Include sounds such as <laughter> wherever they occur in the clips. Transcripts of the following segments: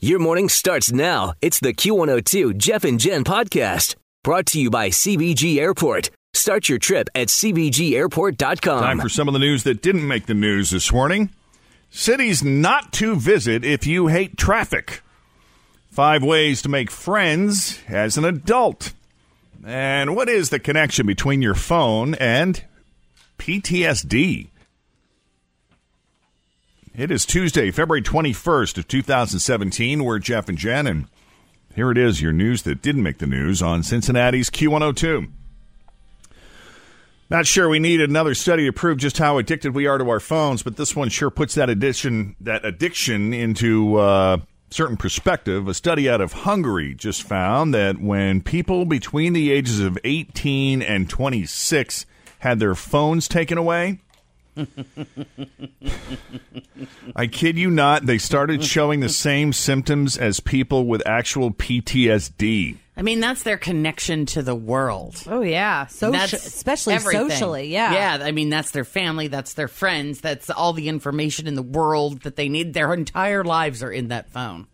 Your morning starts now. It's the Q102 Jeff and Jen podcast brought to you by CVG Airport. Start your trip at CVGAirport.com. Time for some of the news that didn't make the news this morning. Cities not to visit if you hate traffic. Five ways to make friends as an adult. And what is the connection between your phone and PTSD? It is Tuesday, February 21st of 2017. We're Jeff and Jen, and here it is, your news that didn't make the news on Cincinnati's Q102. Not sure we need another study to prove just how addicted we are to our phones, but this one sure puts that addiction that addiction into uh, certain perspective. A study out of Hungary just found that when people between the ages of 18 and 26 had their phones taken away, I kid you not, they started showing the same symptoms as people with actual PTSD. I mean, that's their connection to the world. Oh yeah, so That's especially everything. socially. Yeah, Yeah. I mean, that's their family. That's their friends. That's all the information in the world that they need. Their entire lives are in that phone.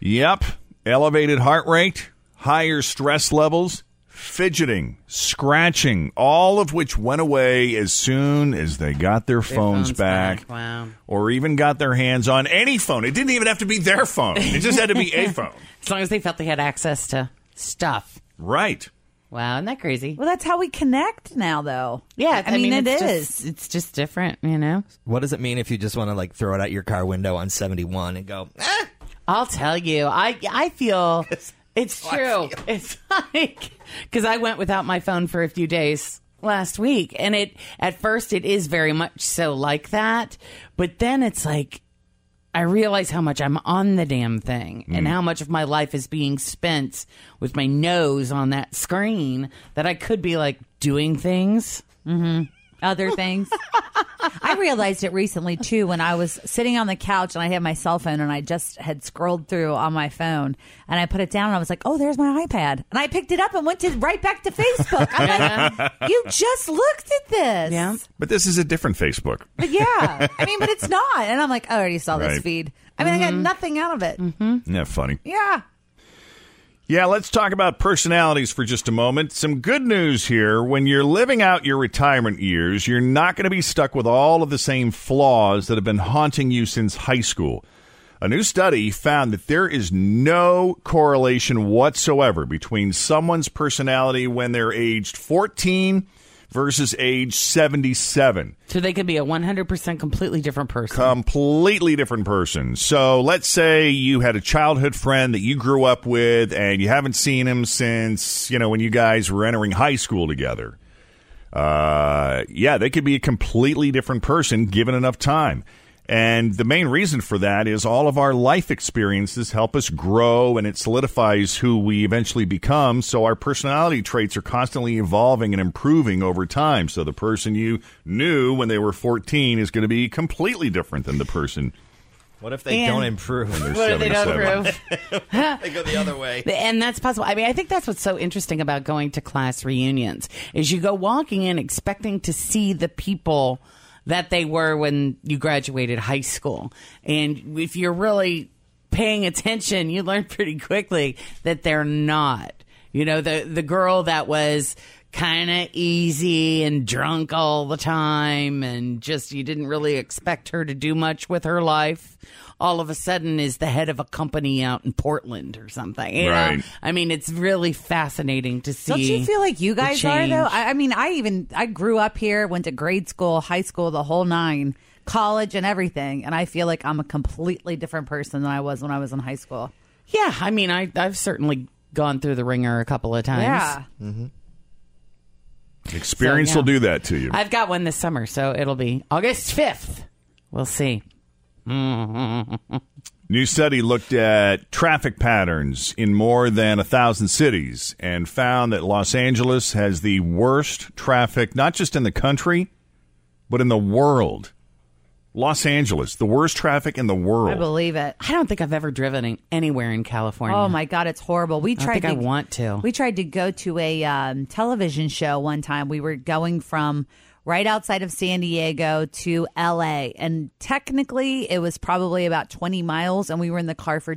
Yep. Elevated heart rate, higher stress levels, fidgeting, scratching, all of which went away as soon as they got their, phones, phones back. back. Wow. Or even got their hands on any phone. It didn't even have to be their phone, it just had to be a <laughs> phone. As long as they felt they had access to stuff. Right. Wow, isn't that crazy? Well, that's how we connect now, though. Yeah, I, mean, it it's is. Just, it's just different, you know. What does it mean if you just want to like throw it out your car window on 71 and go, eh, I'll tell you, I I feel <laughs> it's oh, true. <laughs> It's like because I went without my phone for a few days last week, and it at first it is very much so like that, but then it's like I realize how much I'm on the damn thing and mm. how much of my life is being spent with my nose on that screen that I could be like doing things. Mm-hmm. Other things. <laughs> I realized it recently too when I was sitting on the couch and I had my cell phone and I just had scrolled through on my phone and I put it down and I was like, "Oh, there's my iPad." And I picked it up and went to right back to Facebook. I'm like, "You just looked at this." Yeah. But this is a different Facebook. But yeah. I mean, but it's not. And I'm like, "I already saw this feed." I mean, I got mm-hmm. nothing out of it. Isn't that funny? Yeah. Yeah, let's talk about personalities for just a moment. Some good news here. When you're living out your retirement years, you're not going to be stuck with all of the same flaws that have been haunting you since high school. A new study found that there is no correlation whatsoever between someone's personality when they're aged 14 versus age 77 So they could be a 100% completely different person. completely different person. So let's say you had a childhood friend that you grew up with and you haven't seen him since, you know, when you guys were entering high school together. Uh, yeah, they could be a completely different person given enough time. And the main reason for that is all of our life experiences help us grow and it solidifies who we eventually become. So our personality traits are constantly evolving and improving over time. So the person you knew when they were 14 is going to be completely different than the person what if they And- don't improve? when they're What if they don't 77. approve? <laughs> they go the other way. <laughs> And that's possible. I mean, I think that's what's so interesting about going to class reunions is you go walking in expecting to see the people that they were when you graduated high school. And if you're really paying attention, you learn <laughs> pretty quickly that they're not. You know, the the girl that was kind of easy and drunk all the time and just you didn't really expect her to do much with her life all of a sudden is the head of a company out in Portland or something. you know? Right. I mean, it's really fascinating to see. Don't you feel like you guys are though? I, I mean, I even I grew up here, went to grade school, high school, the whole nine, college, and everything, and I feel like I'm a completely different person than I was when I was in high school. Yeah, I mean, I I've certainly gone through the ringer a couple of times. Yeah, mm-hmm. Experience So, yeah. will do that to you. I've got one this summer, so it'll be August fifth. We'll see. <laughs> New study looked at traffic patterns in more than a thousand cities and found that Los Angeles has the worst traffic, not just in the country, but in the world. Los Angeles, the worst traffic in the world. I believe it. I don't think I've ever driven in, anywhere in California. Oh my god, it's horrible. We I tried. think I to, want to. We tried to go to a um, television show one time. We were going from right outside of San Diego to L.A. and technically it was probably about 20 miles, and we were in the car for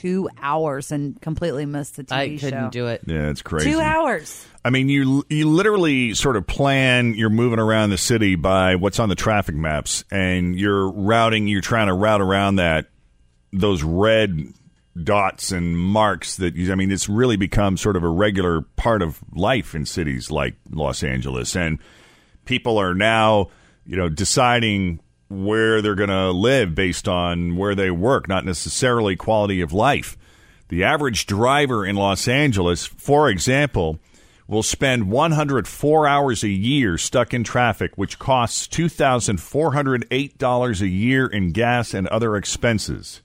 Two hours and completely missed the TV I show. couldn't do it. yeah, it's crazy. Two hours. I mean, you you literally sort of plan you're moving around the city by what's on the traffic maps, and you're routing. You're trying to route around that those red dots and marks that you, I mean, it's really become sort of a regular part of life in cities like Los Angeles, and people are now you know deciding where they're going to live based on where they work, not necessarily quality of life. The average driver in Los Angeles, for example, will spend 104 hours a year stuck in traffic, which costs $2,408 a year in gas and other expenses.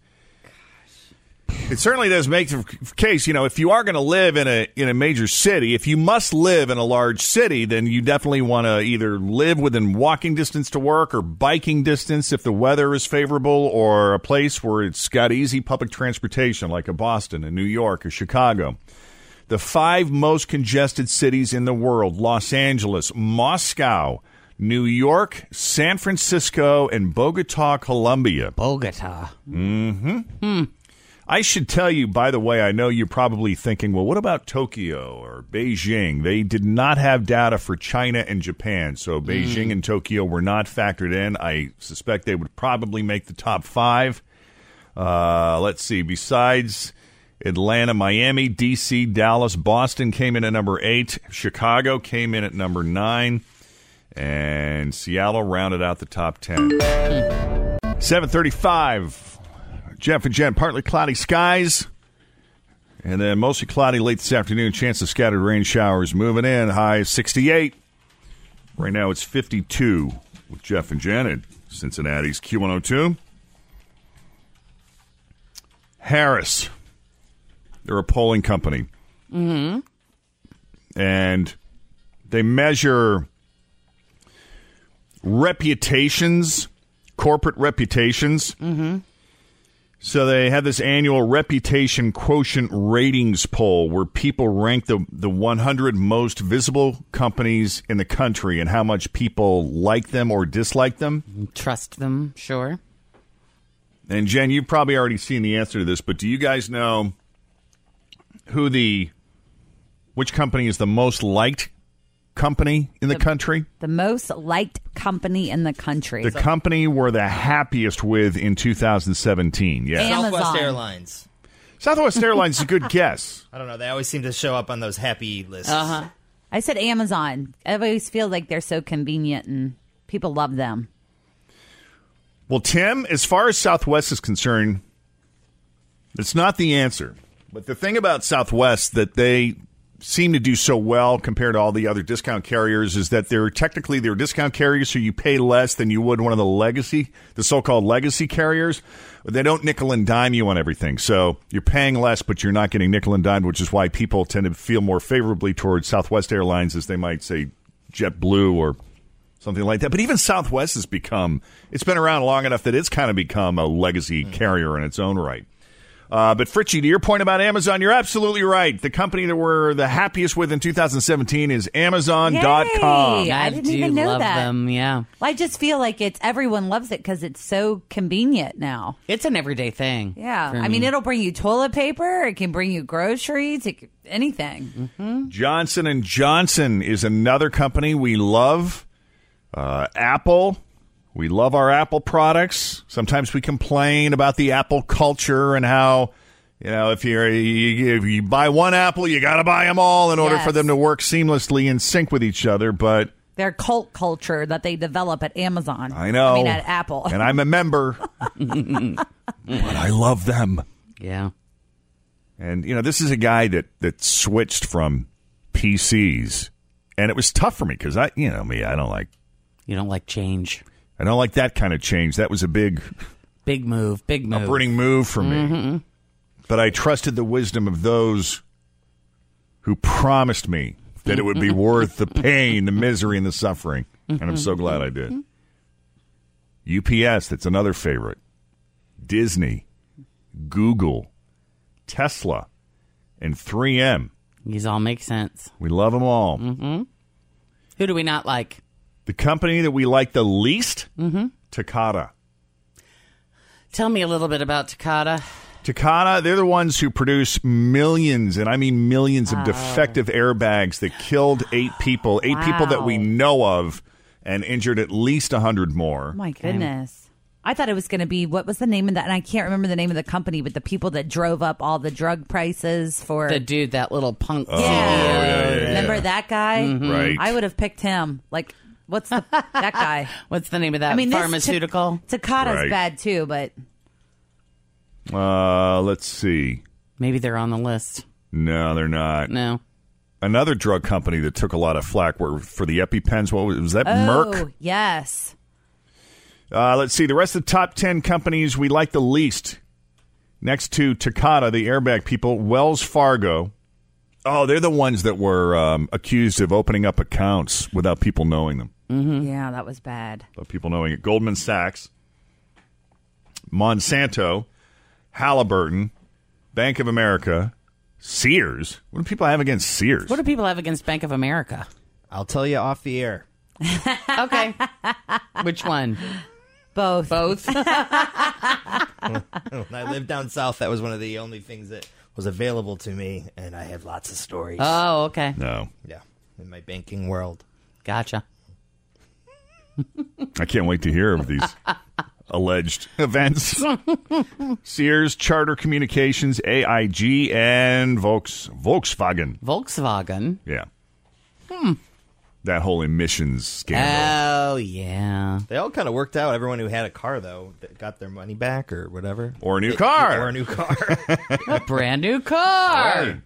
It certainly does make the case, you know, if you are going to live in a in a major city, if you must live in a large city, then you definitely want to either live within walking distance to work or biking distance if the weather is favorable or a place where it's got easy public transportation like a Boston, a New York, or Chicago. The five most congested cities in the world Los Angeles, Moscow, New York, San Francisco, and Bogota, Colombia. Bogota. Mm-hmm. Hmm. I should tell you, by the way, I know you're probably thinking, well, what about Tokyo or Beijing? They did not have data for China and Japan, so Beijing and Tokyo were not factored in. I suspect they would probably make the top five. Uh, let's see. Besides Atlanta, Miami, D.C., Dallas, Boston came in at number eight. Chicago came in at number nine. And Seattle rounded out the top 10. 735. Jeff and Jen, partly cloudy skies. And then mostly cloudy late this afternoon. Chance of scattered rain showers moving in. High 68. Right now it's 52 with Jeff and Jen at Cincinnati's Q102. Harris. They're a polling company. Mm-hmm. And they measure reputations, corporate reputations. Mm-hmm. So they have this annual reputation quotient ratings poll where people rank the, the 100 most visible companies in the country and how much people like them or dislike them. Trust them, sure. And Jen, you've probably already seen the answer to this, but do you guys know who the which company is the most liked company in the country? The most liked company in the country. The company we're the happiest with in 2017. Yeah. Amazon. Southwest Airlines. Southwest <laughs> Airlines is a good guess. I don't know. They always seem to show up on those happy lists. Uh-huh. I said Amazon. I always feel like they're so convenient and people love them. Well, Tim, as far as Southwest is concerned, it's not the answer. But the thing about Southwest that they seem to do so well compared to all the other discount carriers is that they're technically they're discount carriers, so you pay less than you would one of the legacy, the so-called legacy carriers. They don't nickel and dime you on everything, so you're paying less, but you're not getting nickel and dime, which is why people tend to feel more favorably towards Southwest Airlines as they might say JetBlue or something like that. But even Southwest has become it's been around long enough that it's kind of become a legacy hmm. carrier in its own right. Uh, but Fritchie, to your point about Amazon, you're absolutely right. The company that we're the happiest with in 2017 is Amazon.com. Yay! I didn't even know that. them. Yeah, Well, I just feel like it's everyone loves it because it's so convenient now. it's an everyday thing. Yeah, for I mean, it'll bring you toilet paper. It can bring you groceries. It, c- anything. Johnson and Johnson is another company we love. Uh, Apple, we love our Apple products. Sometimes we complain about the Apple culture and how you know if you're you, if you buy one Apple, you got to buy them all in order for them to work seamlessly in sync with each other. But Their cult culture that they develop at Amazon. I know, I mean, at Apple. and I'm a member, <laughs> but I love them. Yeah. And you know, this is a guy that that switched from PCs, and it was tough for me because I, you know, me, I don't like You don't like change. I don't like that kind of change. That was a big Big move. Big move. move for me. Mhm. But I trusted the wisdom of those who promised me that it would be worth the pain, the misery, and the suffering. And I'm so glad I did. UPS, that's another favorite. Disney, Google, Tesla, and 3M. These all make sense. We love them all. hmm Who do we not like? The company that we like the least, Mhm. Takata. Tell me a little bit about Takata. Takata, they're the ones who produce millions, and I mean millions of defective airbags that killed eight people, eight people that we know of, and injured at least a hundred more. Oh my goodness. I thought it was going to be what was the name of that? And I can't remember the name of the company, but the people that drove up all the drug prices for. The dude, that little punk. Oh, yeah, yeah, yeah. Remember that guy? Mhm. Right. I would have picked him. Like, what's the that guy? <laughs> What's the name of that I mean, this pharmaceutical? Ta- Takata's Right. bad too, but Uh, let's see. Maybe they're on the list. No, they're not. No. Another drug company that took a lot of flack were for the EpiPens. What was, was that? oh Merck. yes, Uh, let's see. The rest of the top 10 companies we like the least. Next to Takata, the airbag people, Wells Fargo. Oh, they're the ones that were um, accused of opening up accounts without people knowing them. mm-hmm. yeah, that was bad. Without people knowing it. Goldman Sachs, Monsanto, Halliburton, Bank of America, Sears. What do people have against Sears? What do people have against Bank of America? I'll tell you off the air. <laughs> okay. Which one? Both. Both. <laughs> <laughs> when I lived down south, that was one of the only things that was available to me, and I have lots of stories. Oh, okay. No. Yeah, in my banking world. Gotcha. <laughs> I can't wait to hear of these <laughs> alleged events. Sears, Charter Communications, AIG, and Volks, Volkswagen. Volkswagen. Yeah. Hmm. That whole emissions scandal. Oh, yeah. They all kind of worked out. Everyone who had a car, though, that got their money back or whatever. Or a new It- car. Or a new car. <laughs> A brand new car. Right.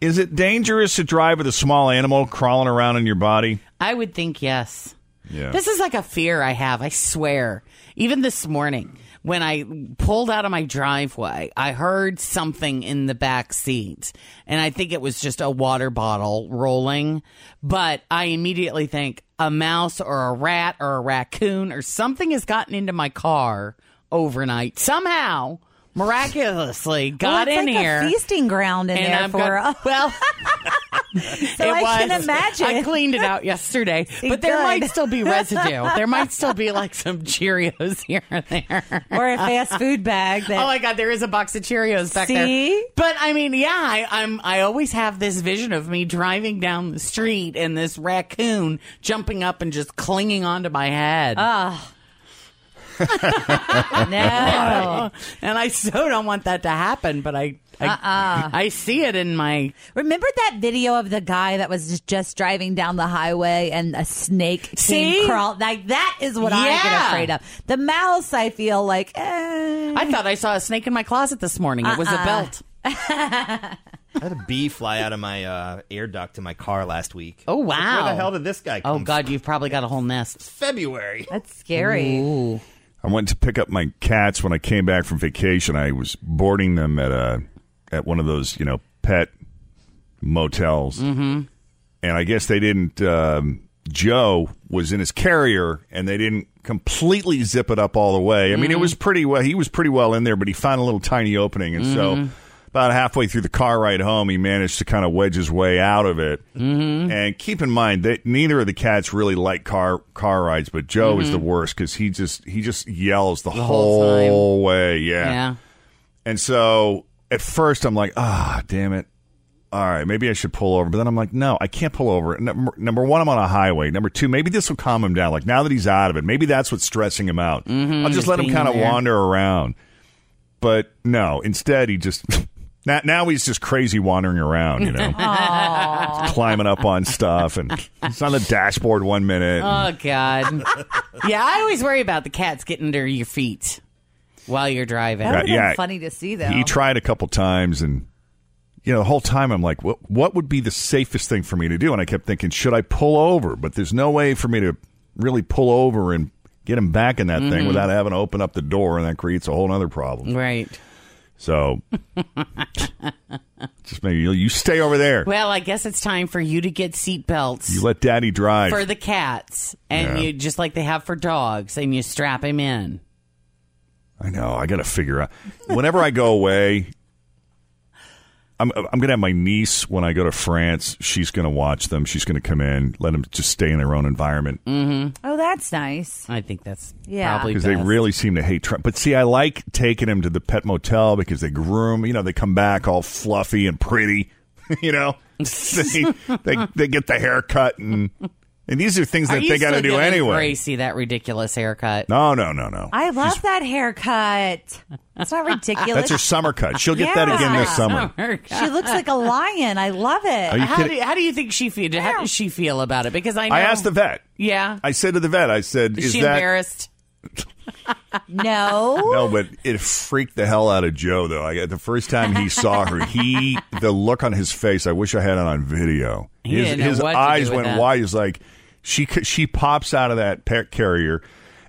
Is it dangerous to drive with a small animal crawling around in your body? I would think yes. Yeah. This is like a fear I have, I swear. Even this morning, when I pulled out of my driveway, I heard something in the back seat. And I think it was just a water bottle rolling. But I immediately think a mouse or a rat or a raccoon or something has gotten into my car overnight. Somehow, miraculously, got well, it's in like here. a feasting ground in and there I've for. got- well, <laughs> <laughs> <laughs> so I can imagine. I cleaned it out yesterday, <laughs> but there Good. might still be residue. there might <laughs> still be like some Cheerios here and there, or a fast food bag. That, Oh my God, there is a box of Cheerios back there. See? But I mean, yeah, I, I'm. I always have this vision of me driving down the street and this raccoon jumping up and just clinging onto my head. Ah. <laughs> no. and I so don't want that to happen, but I. I, Uh-uh. I see it in my Remember that video of the guy that was just, just driving down the highway and a snake See? came crawl? Like that is what I Yeah. get afraid of. The mouse, I feel like. Eh. I thought I saw a snake in my closet this morning. It was a Uh-uh. belt. I had a bee fly out of my uh, air duct in my car last week. Oh Like, wow! where the hell did this guy come Oh God, you've probably got a whole nest. February. That's scary. Ooh. I went to pick up my cats when I came back from vacation. I was boarding them at a at one of those you know pet motels, mm-hmm. and I guess they didn't. Um, Joe was in his carrier, and they didn't completely zip it up all the way. I mean, it was pretty well. He was pretty well in there, but he found a little tiny opening, and so. About halfway through the car ride home, he managed to kind of wedge his way out of it. Mm-hmm. And keep in mind that neither of the cats really like car car rides, but Joe is the worst because he just he just yells the, whole whole way. Yeah. Yeah. And so at first I'm like, ah, damn it. All right, maybe I should pull over. But then I'm like, no, I can't pull over. Number, number one, I'm on a highway. Number two, maybe this will calm him down. Like now that he's out of it, maybe that's what's stressing him out. I'll just just let him kind of wander around. But no, instead he just <laughs> now, now he's just crazy wandering around, you know, <laughs> climbing up on stuff, and he's on the dashboard one minute. Oh God. yeah, I always worry about the cats getting under your feet while you're driving. That would have Yeah, been funny to see, though. He tried a couple times, and you know, the whole time I'm like, what, what would be the safest thing for me to do? And I kept thinking, should I pull over? But there's no way for me to really pull over and get him back in that Mm-hmm. thing without having to open up the door, and that creates a whole other problem. Right. So, just maybe you, you stay over there. Well, I guess it's time for you to get seat belts You let Daddy drive. for the cats, and Yeah. you just like they have for dogs, and you strap him in. I know. I got to figure out. Whenever I go away, I'm I'm gonna have my niece when I go to France. She's gonna watch them. She's gonna come in, let them just stay in their own environment Mm-hmm. oh, that's nice. I think that's Yeah. probably because they best. really seem to hate Trump. But see, I like taking them to the pet motel because they groom. You know, they come back all fluffy and pretty. <laughs> you know, <laughs> they, they they get the haircut and and these are things that you they got to do anyway. Gracie, that ridiculous haircut. No, no, no, no. I love that haircut. It's not <laughs> ridiculous. That's her summer cut. She'll get that again this Yeah. summer. <laughs> she looks like a lion. I love it. How kidding? do how do you think she feel? How does she feel about it? Because I know I asked the vet. Yeah, I said to the vet, I said, is "Is she that embarrassed? <laughs> no. no?" But it freaked the hell out of Joe, though. I the first time he saw her, he the look on his face. I wish I had it on video. He his didn't know his what to do eyes with went that. wide. He's like, she she pops out of that pet carrier.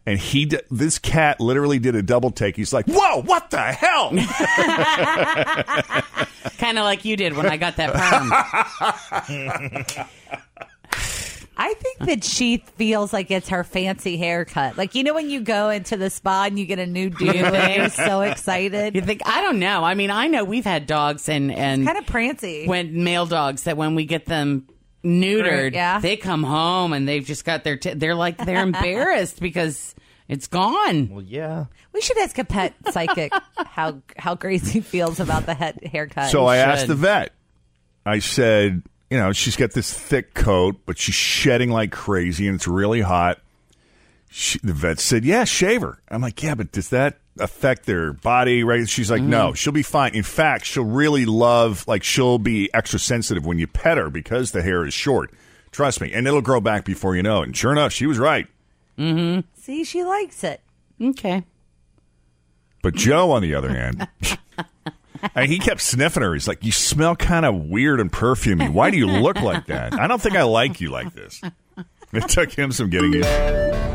And he, this cat literally did a double take. He's like, "Whoa, what the hell?" <laughs> kind of like you did when I got that perm. I think that she feels like it's her fancy haircut. Like you know when you go into the spa and you get a new do and you're so <laughs> excited. you think I don't know. I mean, I know we've had dogs and and kind of prancy. when male dogs that when we get them neutered, Right, yeah. they come home and they've just got their. T- they're like they're <laughs> embarrassed because it's gone. Well, yeah. we should ask a pet psychic how how Gracie feels about the head haircut. So I asked the vet. I said, you know, she's got this thick coat, but she's shedding like crazy, and it's really hot. She, the vet said, "Yeah, shave her." I'm like, "Yeah, but does that affect their body?" Right? She's like, "No, mm-hmm. she'll be fine. In fact, she'll really love, like, she'll be extra sensitive when you pet her because the hair is short. Trust me, and it'll grow back before you know it." And sure enough, she was right. Mm-hmm. See, she likes it. Okay. But Joe, on the other hand, <laughs> and he kept sniffing her. He's like, "You smell kind of weird and perfumey. Why do you look like that? I don't think I like you like this." It took him some getting used.